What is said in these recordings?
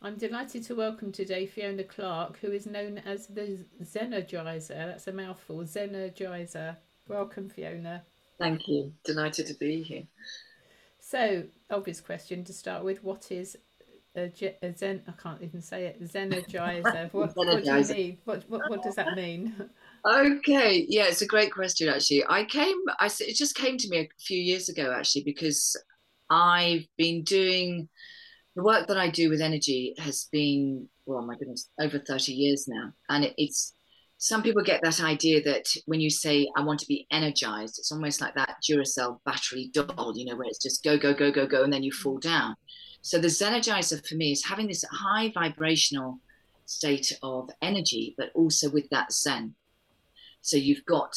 I'm delighted to welcome today Fiona Clark, who is known as the Zenergizer. That's a mouthful, Zenergizer. Welcome, Fiona. Thank you. Delighted to be here. So, obvious question to start with: What is a, a Zen? I can't even say it. Zenergizer. What, what do you mean? What, what what does that mean? Okay, yeah, it's a great question. Actually, I came. I it just came to me a few years ago, actually, because I've been doing the work that I do with energy has been, well, my goodness, over 30 years now. And it, it's, some people get that idea that when you say, I want to be energized, it's almost like that Duracell battery doll, you know, where it's just go, go, go, go, go, and then you fall down. So the Zenergizer for me is having this high vibrational state of energy, but also with that Zen. So you've got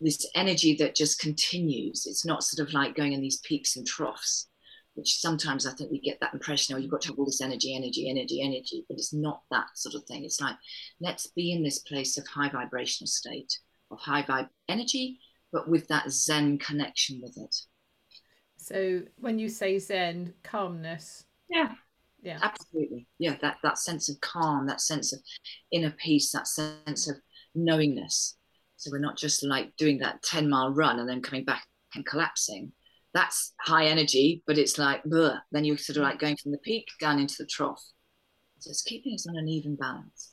this energy that just continues. It's not sort of like going in these peaks and troughs which sometimes I think we get that impression, oh, you've got to have all this energy, energy, energy, energy, but it's not that sort of thing. It's like, let's be in this place of high vibrational state, of high vibe energy, but with that Zen connection with it. So when you say Zen, calmness. Yeah. Yeah. Absolutely. Yeah. That, that sense of calm, that sense of inner peace, that sense of knowingness. So we're not just like doing that 10 mile run and then coming back and collapsing that's high energy, but it's like, bleh. then you're sort of like going from the peak down into the trough. So it's keeping us on an even balance.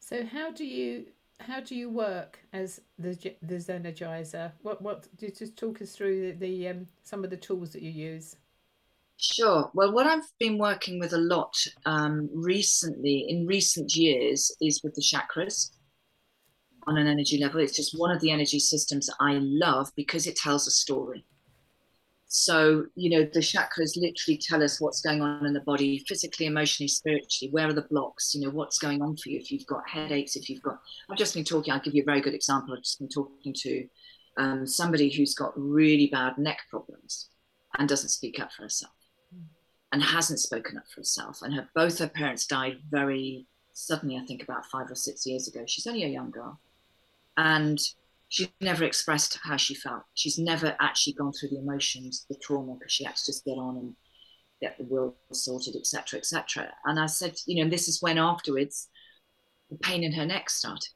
So how do you how do you work as the the Zenergizer? What what do you just talk us through the, the um, some of the tools that you use? Sure. Well, what I've been working with a lot um, recently, in recent years, is with the chakras on an energy level. It's just one of the energy systems I love because it tells a story. So, you know, the chakras literally tell us what's going on in the body, physically, emotionally, spiritually. Where are the blocks? You know, what's going on for you? If you've got headaches, if you've got, I've just been talking, I'll give you a very good example. I've just been talking to um, somebody who's got really bad neck problems and doesn't speak up for herself and hasn't spoken up for herself. And her, both her parents died very suddenly, I think about five or six years ago. She's only a young girl. And she's never expressed how she felt. She's never actually gone through the emotions, the trauma, because she had to just get on and get the will sorted, etc., etc. And I said, you know, this is when afterwards the pain in her neck started.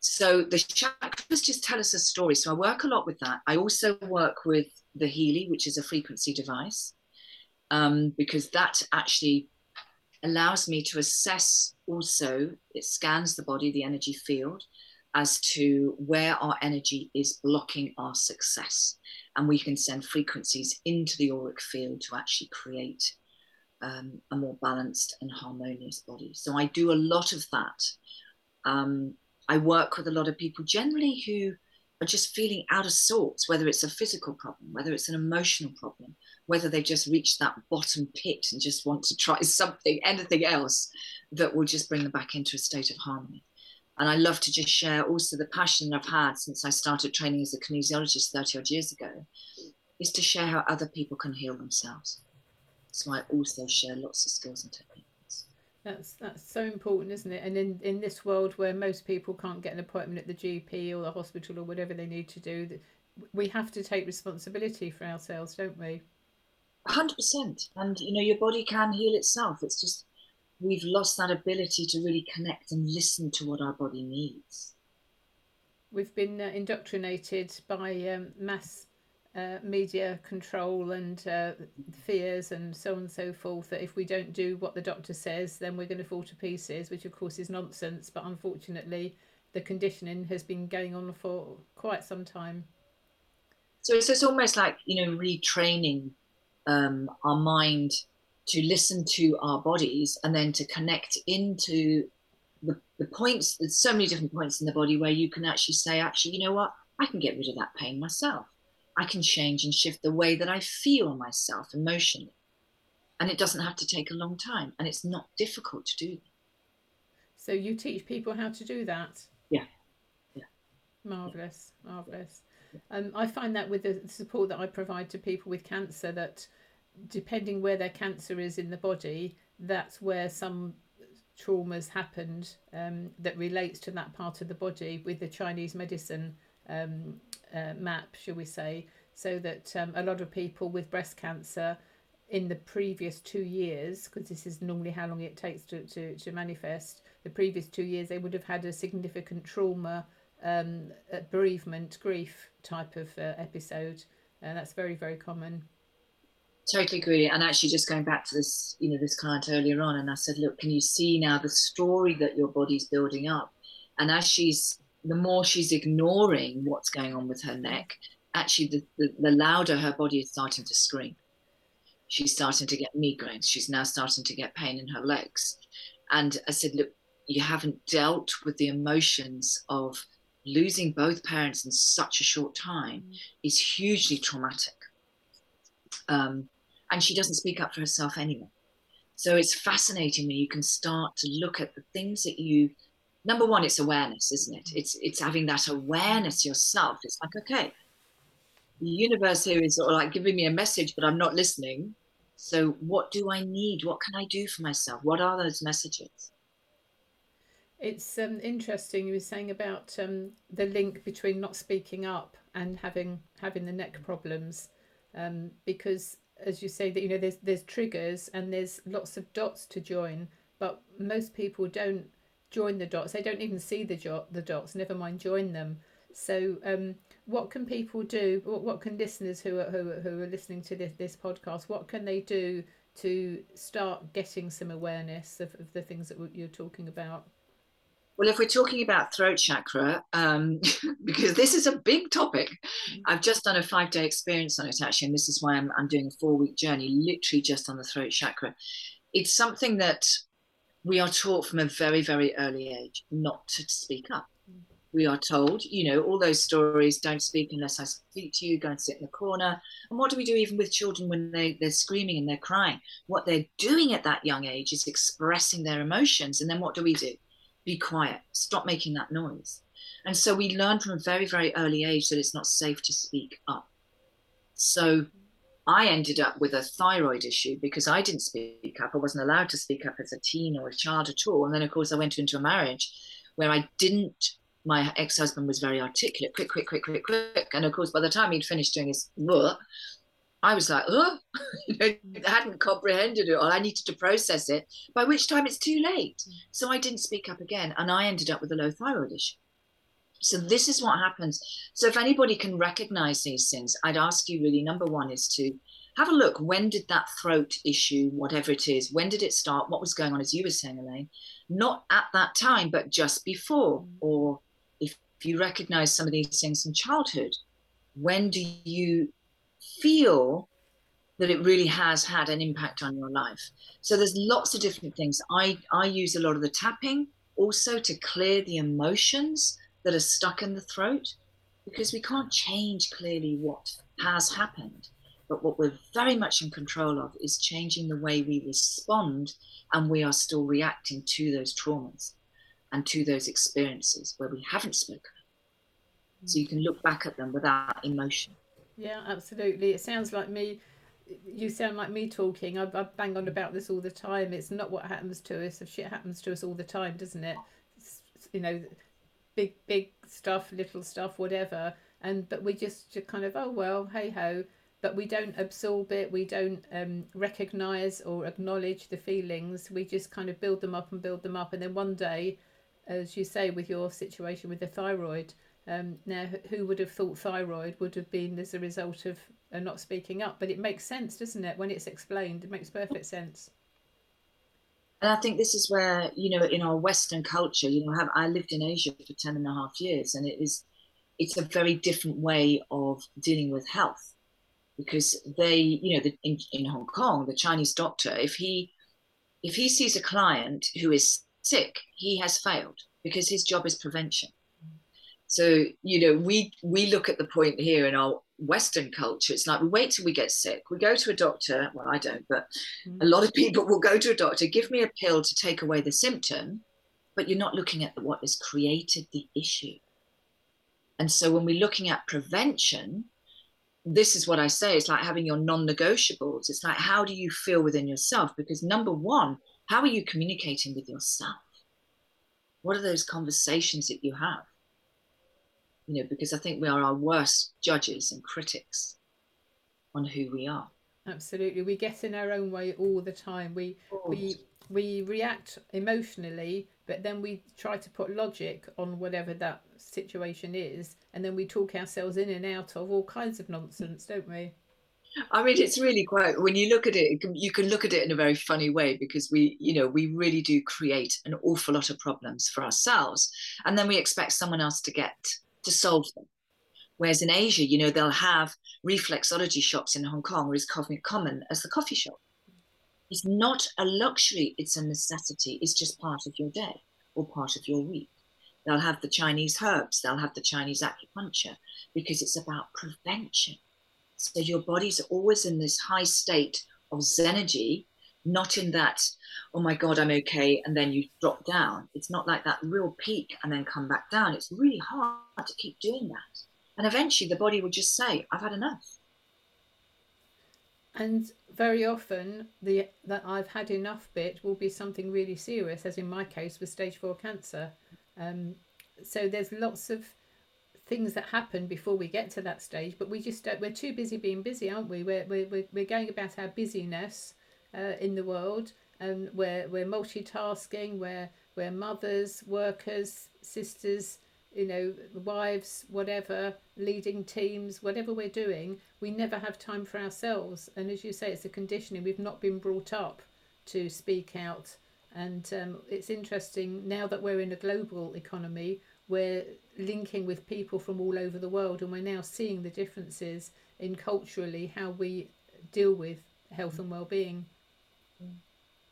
So the chakras just tell us a story. So I work a lot with that. I also work with the Healy, which is a frequency device, um, because that actually allows me to assess also, it scans the body, the energy field, as to where our energy is blocking our success. And we can send frequencies into the auric field to actually create um, a more balanced and harmonious body. So I do a lot of that. Um, I work with a lot of people generally who are just feeling out of sorts, whether it's a physical problem, whether it's an emotional problem, whether they just reached that bottom pit and just want to try something, anything else that will just bring them back into a state of harmony. And I love to just share also the passion I've had since I started training as a kinesiologist 30 odd years ago is to share how other people can heal themselves. So I also share lots of skills and techniques. That's that's so important, isn't it? And in, in this world where most people can't get an appointment at the GP or the hospital or whatever they need to do, we have to take responsibility for ourselves, don't we? 100%. And, you know, your body can heal itself. It's just we've lost that ability to really connect and listen to what our body needs. We've been uh, indoctrinated by um, mass uh, media control and uh, fears and so on and so forth that if we don't do what the doctor says, then we're going to fall to pieces, which of course is nonsense. But unfortunately, the conditioning has been going on for quite some time. So it's, it's almost like, you know, retraining um, our mind to listen to our bodies and then to connect into the, the points there's so many different points in the body where you can actually say actually you know what? I can get rid of that pain myself. I can change and shift the way that i feel myself emotionally. And it doesn't have to take a long time and it's not difficult to do so you teach people how to do that? Yeah. Yeah. Marvelous marvelous um, i find that with the support that i provide to people with cancer that depending where their cancer is in the body, that's where some traumas happened um, that relates to that part of the body with the Chinese medicine um, uh, map, shall we say, so that um, a lot of people with breast cancer, in the previous two years, because this is normally how long it takes to, to, to manifest, the previous two years they would have had a significant trauma, um, bereavement, grief type of uh, episode. And that's very, very common. Totally agree. And actually, just going back to this, you know, this client earlier on, and I said, look, can you see now the story that your body's building up? And as she's, the more she's ignoring what's going on with her neck, actually, the, the, the louder her body is starting to scream. She's starting to get migraines. She's now starting to get pain in her legs. And I said, look, you haven't dealt with the emotions of losing both parents in such a short time mm. is hugely traumatic. Um, and she doesn't speak up for herself anymore. So it's fascinating when you can start to look at the things that you. Number one, it's awareness, isn't it? It's it's having that awareness yourself. It's like okay, the universe here is sort of like giving me a message, but I'm not listening. So what do I need? What can I do for myself? What are those messages? It's um, interesting you were saying about um, the link between not speaking up and having having the neck problems, um, because as you say that you know there's there's triggers and there's lots of dots to join, but most people don't join the dots. They don't even see the jo- the dots. Never mind join them. So um, what can people do? What, what can listeners who are who are, who are listening to this this podcast? What can they do to start getting some awareness of, of the things that you're talking about? Well, if we're talking about throat chakra, um, because this is a big topic, mm. I've just done a five day experience on it actually, and this is why I'm, I'm doing a four week journey, literally just on the throat chakra. It's something that we are taught from a very, very early age not to speak up. Mm. We are told, you know, all those stories don't speak unless I speak to you, go and sit in the corner. And what do we do even with children when they, they're screaming and they're crying? What they're doing at that young age is expressing their emotions. And then what do we do? Be quiet, stop making that noise. And so we learn from a very, very early age that it's not safe to speak up. So I ended up with a thyroid issue because I didn't speak up. I wasn't allowed to speak up as a teen or a child at all. And then, of course, I went into a marriage where I didn't. My ex husband was very articulate, quick, quick, quick, quick, quick. And of course, by the time he'd finished doing his work, I was like, oh, I hadn't comprehended it, all. I needed to process it, by which time it's too late. Mm. So I didn't speak up again, and I ended up with a low thyroid issue. So this is what happens. So if anybody can recognize these things, I'd ask you really number one is to have a look. When did that throat issue, whatever it is, when did it start? What was going on, as you were saying, Elaine? Not at that time, but just before. Mm. Or if, if you recognize some of these things in childhood, when do you feel that it really has had an impact on your life. So there's lots of different things. I, I use a lot of the tapping also to clear the emotions that are stuck in the throat because we can't change clearly what has happened. But what we're very much in control of is changing the way we respond, and we are still reacting to those traumas and to those experiences where we haven't spoken. So mm. you can look back at them without emotion. Yeah, absolutely. It sounds like me. You sound like me talking. I, I bang on about this all the time. It's not what happens to us. If shit happens to us all the time, doesn't it? It's, you know, big big stuff, little stuff, whatever. And but we just, just kind of oh well, hey ho. But we don't absorb it. We don't um, recognize or acknowledge the feelings. We just kind of build them up and build them up, and then one day, as you say, with your situation with the thyroid, um, now, who would have thought thyroid would have been as a result of uh, not speaking up? But it makes sense, doesn't it? When it's explained, it makes perfect sense. And I think this is where, you know, in our Western culture, you know, I, lived in Asia for 10 and a half years, and it is, it's a very different way of dealing with health because they, you know, the, in, in Hong Kong, the Chinese doctor, if he, if he sees a client who is sick, he has failed because his job is prevention so you know, we we look at the point here in our Western culture. It's like we wait till we get sick. We go to a doctor. Well, I don't, but mm. a lot of people will go to a doctor. Give me a pill to take away the symptom, but you're not looking at what has created the issue. And so when we're looking at prevention, this is what I say. It's like having your non-negotiables. It's like how do you feel within yourself? Because number one, how are you communicating with yourself? What are those conversations that you have? You know, because I think we are our worst judges and critics on who we are. Absolutely, we get in our own way all the time. We we we react emotionally, but then we try to put logic on whatever that situation is, and then we talk ourselves in and out of all kinds of nonsense, don't we? I mean, it's really quite, when you look at it, you can look at it in a very funny way because we, you know, we really do create an awful lot of problems for ourselves. And then we expect someone else to get to solve them. Whereas in Asia, you know, they'll have reflexology shops in Hong Kong, is common as the coffee shop. It's not a luxury, it's a necessity. It's just part of your day or part of your week. They'll have the Chinese herbs, they'll have the Chinese acupuncture because it's about prevention so your body's always in this high state of zenergy, not in that, oh my God, I'm okay, and then you drop down. It's not like that real peak and then come back down. It's really hard to keep doing that. And eventually the body will just say, I've had enough. And very often the that I've had enough bit will be something really serious, as in my case with stage four cancer. Um, so there's lots of things that happen before we get to that stage but we just we're too busy being busy aren't we we're, we're, we're going about our busyness uh, in the world and we're, we're multitasking we're, we're mothers workers sisters you know wives whatever leading teams whatever we're doing we never have time for ourselves. And as you say it's a conditioning. We've not been brought up to speak out. And um, it's interesting now that we're in a global economy we're linking with people from all over the world and we're now seeing the differences in culturally how we deal with health and well-being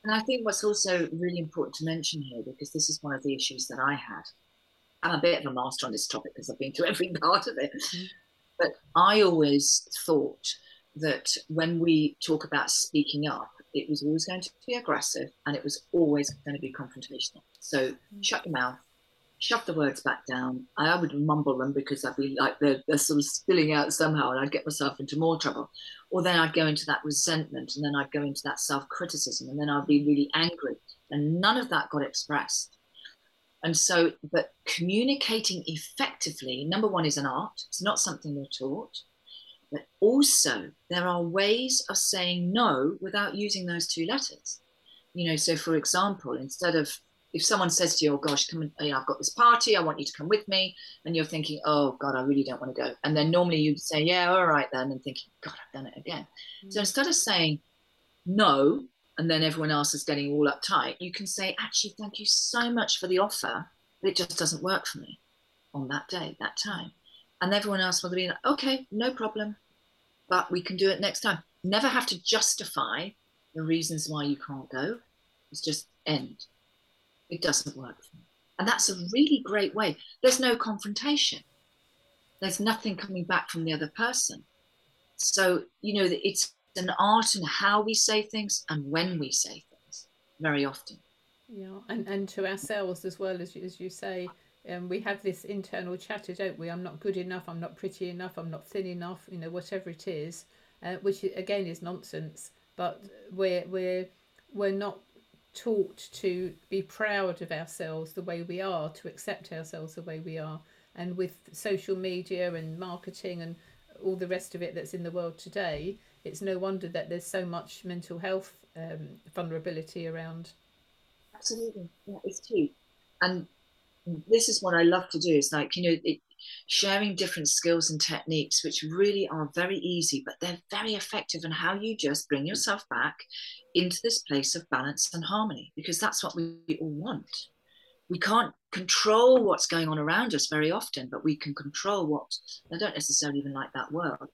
and i think what's also really important to mention here because this is one of the issues that i had i'm a bit of a master on this topic because i've been through every part of it mm-hmm. but i always thought that when we talk about speaking up it was always going to be aggressive and it was always going to be confrontational so mm-hmm. shut your mouth shove the words back down. I would mumble them because I'd be like they're, they're sort of spilling out somehow, and I'd get myself into more trouble. Or then I'd go into that resentment, and then I'd go into that self criticism, and then I'd be really angry. And none of that got expressed. And so, but communicating effectively, number one, is an art. It's not something we're taught. But also, there are ways of saying no without using those two letters. You know, so for example, instead of if someone says to you, "Oh gosh, come and, you know, I've got this party, I want you to come with me," and you're thinking, "Oh God, I really don't want to go," and then normally you'd say, "Yeah, all right then," and thinking, "God, I've done it again." Mm-hmm. So instead of saying no, and then everyone else is getting all uptight, you can say, "Actually, thank you so much for the offer, but it just doesn't work for me on that day, that time," and everyone else will be like, "Okay, no problem, but we can do it next time." Never have to justify the reasons why you can't go. It's just end it doesn't work. And that's a really great way. There's no confrontation. There's nothing coming back from the other person. So, you know, it's an art in how we say things and when we say things very often. Yeah, and, and to ourselves as well, as as you say, um, we have this internal chatter, don't we? I'm not good enough, I'm not pretty enough, I'm not thin enough, you know, whatever it is, uh, which again is nonsense. But we're, we're, we're not taught to be proud of ourselves the way we are, to accept ourselves the way we are. And with social media and marketing and all the rest of it that's in the world today, it's no wonder that there's so much mental health um, vulnerability around. Absolutely, yeah, it's true. And this is what I love to do. Is like you know, it, sharing different skills and techniques, which really are very easy, but they're very effective in how you just bring yourself back into this place of balance and harmony, because that's what we all want. We can't control what's going on around us very often, but we can control what, I don't necessarily even like that word,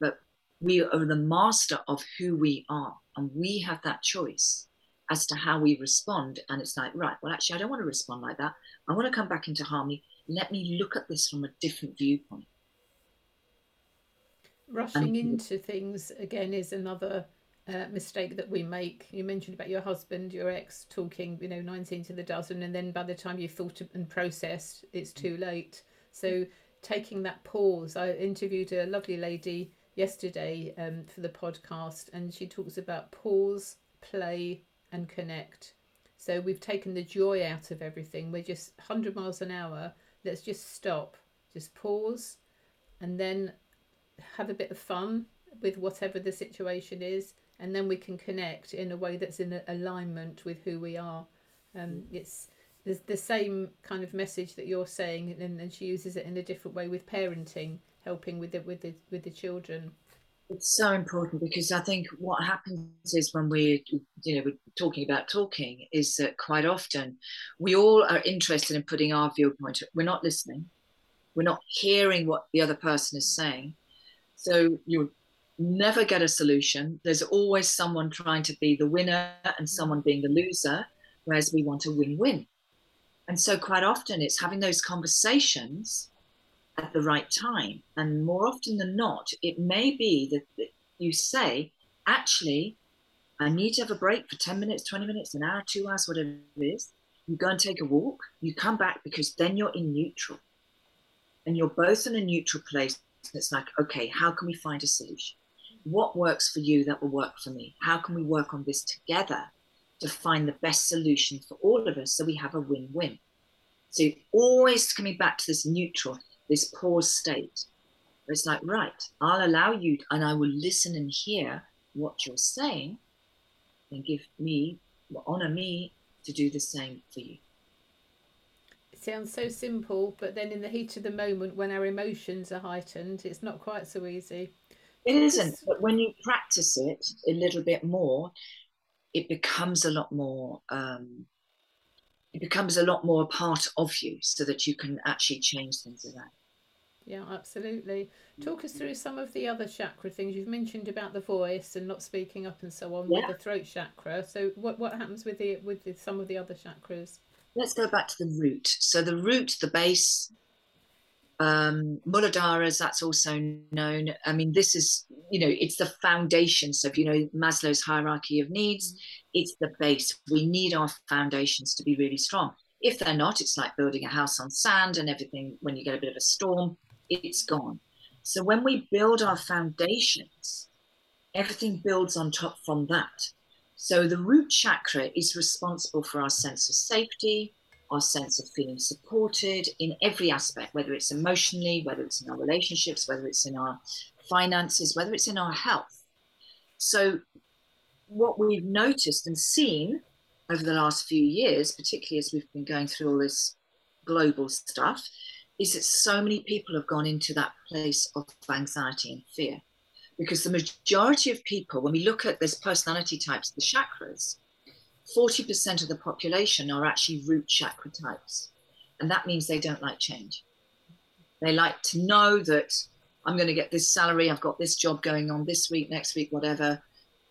but we are the master of who we are, and we have that choice as to how we respond. And it's like, right, well, actually, I don't want to respond like that. I want to come back into harmony let me look at this from a different viewpoint. Rushing into things again is another uh, mistake that we make. You mentioned about your husband, your ex, talking, you know, 19 to the dozen, and then by the time you've thought and processed, it's too late. So taking that pause. I interviewed a lovely lady yesterday um, for the podcast, and she talks about pause, play, and connect. So we've taken the joy out of everything. We're just 100 miles an hour let's just stop, just pause, and then have a bit of fun with whatever the situation is, and then we can connect in a way that's in alignment with who we are. Um, it's the, the same kind of message that you're saying, and, and she uses it in a different way with parenting, helping with the with the with the children. It's so important because I think what happens is when we're, you know, we're talking about talking, is that quite often we all are interested in putting our viewpoint. We're not listening. We're not hearing what the other person is saying. So you never get a solution. There's always someone trying to be the winner and someone being the loser, whereas we want a win win. And so, quite often, it's having those conversations at the right time. And more often than not, it may be that, you say, actually, I need to have a break for 10 minutes, 20 minutes, an hour, two hours, whatever it is. You go and take a walk, you come back because then you're in neutral. And you're both in a neutral place. It's like, okay, how can we find a solution? What works for you that will work for me? How can we work on this together to find the best solution for all of us so we have a win win? So, always coming back to this neutral this pause state. It's like, right, I'll allow you and I will listen and hear what you're saying and give me, honor me to do the same for you. It sounds so simple, but then in the heat of the moment when our emotions are heightened, it's not quite so easy. It isn't, but when you practice it a little bit more, it becomes a lot more um, it becomes a lot more a part of you so that you can actually change things around. Yeah, absolutely. Talk us through some of the other chakra things. You've mentioned about the voice and not speaking up and so on yeah. with the throat chakra. So what, what happens with the with the, some of the other chakras? Let's go back to the root. So the root, the base, um, Muladharas, that's also known. I mean, this is, you know, it's the foundation. So if you know Maslow's hierarchy of needs, it's the base. We need our foundations to be really strong. If they're not, it's like building a house on sand and everything. When you get a bit of a storm, it's gone. So when we build our foundations, everything builds on top from that. So the root chakra is responsible for our sense of safety, our sense of feeling supported in every aspect, whether it's emotionally, whether it's in our relationships, whether it's in our finances, whether it's in our health. So what we've noticed and seen over the last few years, particularly as we've been going through all this global stuff, is that so many people have gone into that place of anxiety and fear. Because the majority of people, when we look at this personality types, the chakras, 40% of the population are actually root chakra types. And that means they don't like change. They like to know that I'm going to get this salary, I've got this job going on this week, next week, whatever.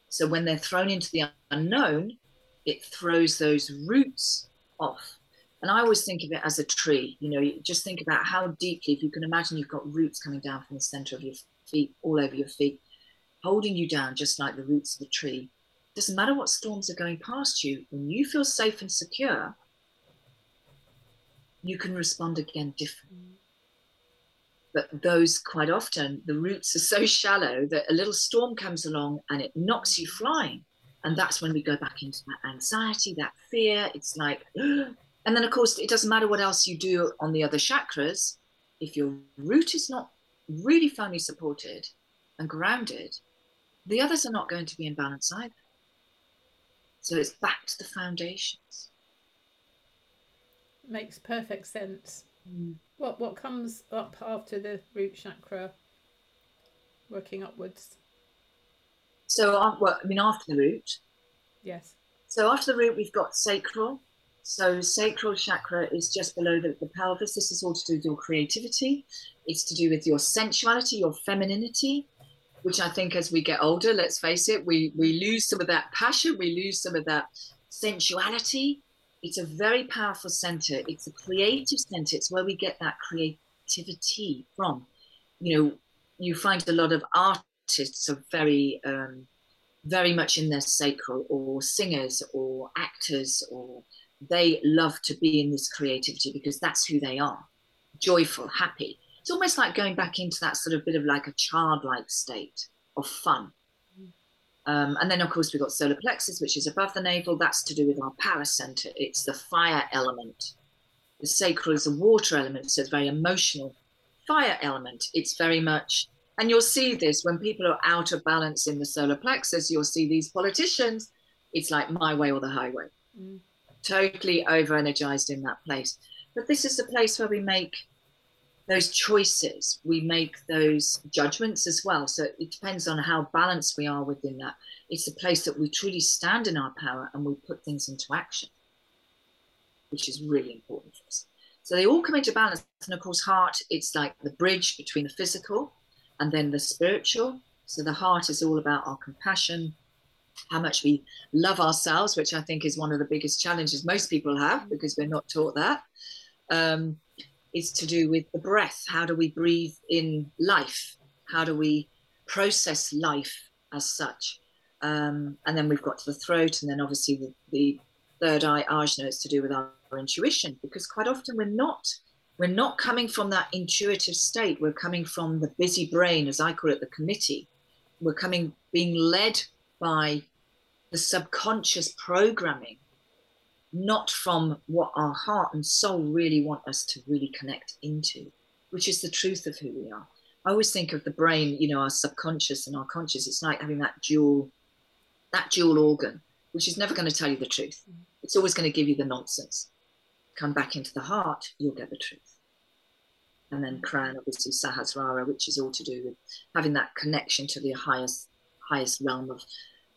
So when they're thrown into the unknown, it throws those roots off. And I always think of it as a tree. You know, you just think about how deeply, if you can imagine you've got roots coming down from the center of your feet, all over your feet, holding you down just like the roots of a tree. Doesn't matter what storms are going past you, when you feel safe and secure, you can respond again differently. But those quite often, the roots are so shallow that a little storm comes along and it knocks you flying. And that's when we go back into that anxiety, that fear. It's like, and then of course, it doesn't matter what else you do on the other chakras. If your root is not really firmly supported and grounded, the others are not going to be in balance either. So it's back to the foundations. Makes perfect sense. Mm. What what comes up after the root chakra? Working upwards. So, uh, well, I mean, after the root. Yes. So after the root, we've got sacral. So sacral chakra is just below the, the pelvis. This is all to do with your creativity. It's to do with your sensuality, your femininity, which I think as we get older, let's face it, we, we lose some of that passion, we lose some of that sensuality. It's a very powerful center. It's a creative center. It's where we get that creativity from. You know, you find a lot of artists are very, um, very much in their sacral, or singers, or actors, or they love to be in this creativity because that's who they are joyful, happy it's almost like going back into that sort of bit of like a childlike state of fun. Um, and then, of course, we've got solar plexus, which is above the navel. That's to do with our power center. It's the fire element. The sacral is a water element, so it's very emotional. Fire element, it's very much And you'll see this when people are out of balance in the solar plexus, you'll see these politicians, it's like my way or the highway. Mm. Totally over energized in that place. But this is the place where we make those choices, we make those judgments as well. So it depends on how balanced we are within that. It's the place that we truly stand in our power and we put things into action, which is really important for us. So they all come into balance. And of course, heart, it's like the bridge between the physical and then the spiritual. So the heart is all about our compassion, how much we love ourselves, which I think is one of the biggest challenges most people have because we're not taught that. Um, is to do with the breath. How do we breathe in life? How do we process life as such? Um, and then we've got to the throat, and then obviously the, the third eye ajna is to do with our, our intuition, because quite often we're not we're not coming from that intuitive state. We're coming from the busy brain, as I call it, the committee. We're coming being led by the subconscious programming not from what our heart and soul really want us to really connect into, which is the truth of who we are. I always think of the brain, you know, our subconscious and our conscious. It's like having that dual, that dual organ, which is never going to tell you the truth. Mm-hmm. It's always going to give you the nonsense. Come back into the heart, you'll get the truth. And then Crown, obviously Sahasrara, which is all to do with having that connection to the highest, highest realm of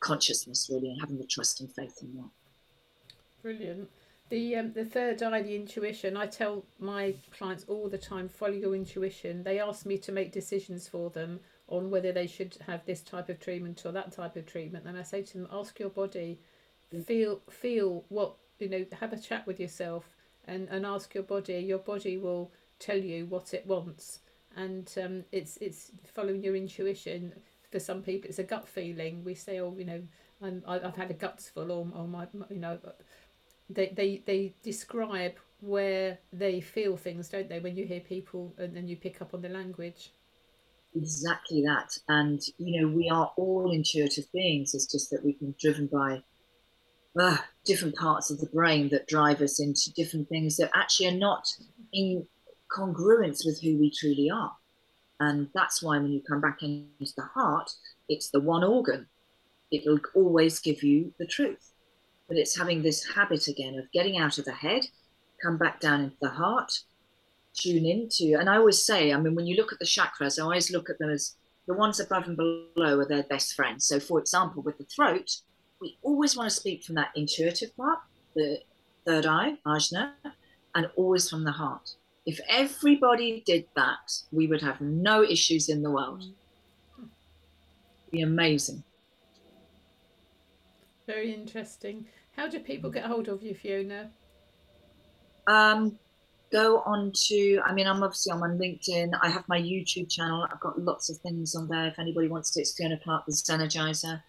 consciousness, really, and having the trust and faith in that. Brilliant. The um, the third eye, the intuition. I tell my clients all the time, follow your intuition. They ask me to make decisions for them on whether they should have this type of treatment or that type of treatment. And I say to them, ask your body, feel feel what you know. Have a chat with yourself and and ask your body. Your body will tell you what it wants, and um, it's it's following your intuition. For some people, it's a gut feeling. We say, oh, you know, I'm, I've had a guts full, or, or my, you know they, they, they describe where they feel things, don't they? When you hear people and then you pick up on the language. Exactly that. And, you know, we are all intuitive beings. It's just that we've been driven by uh, different parts of the brain that drive us into different things that actually are not in congruence with who we truly are. And that's why when you come back into the heart, it's the one organ. It'll always give you the truth but it's having this habit again of getting out of the head, come back down into the heart, tune into. And I always say, I mean, when you look at the chakras, I always look at them as the ones above and below are their best friends. So, for example, with the throat, we always want to speak from that intuitive part, the third eye, ajna, and always from the heart. If everybody did that, we would have no issues in the world. It'd be amazing. Very interesting. How do people get hold of you, Fiona? Um, go on to, I mean, I'm obviously I'm on LinkedIn. I have my YouTube channel. I've got lots of things on there. If anybody wants to, it's Fiona Clark, the Zenergizer.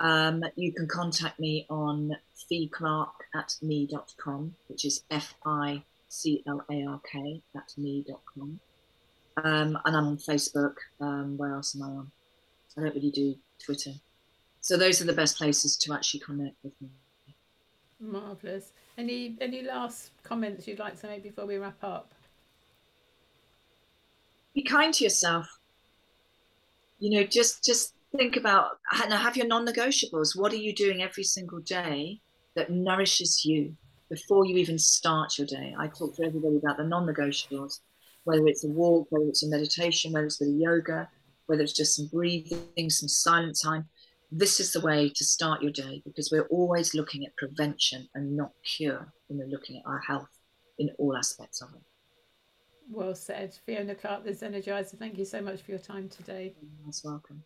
Um, you can contact me on ficlark at me.com, which is F I C L A R K at me.com. Um, and I'm on Facebook. Um, where else am I on? I don't really do Twitter. So those are the best places to actually connect with me. Marvelous. Any any last comments you'd like to make before we wrap up? Be kind to yourself. You know, just just think about now have your non-negotiables. What are you doing every single day that nourishes you before you even start your day? I talk to everybody about the non-negotiables, whether it's a walk, whether it's a meditation, whether it's a yoga, whether it's just some breathing, some silent time this is the way to start your day because we're always looking at prevention and not cure when we're looking at our health in all aspects of it. Well said. Fiona Clark, the Zenergizer, thank you so much for your time today. You're most welcome.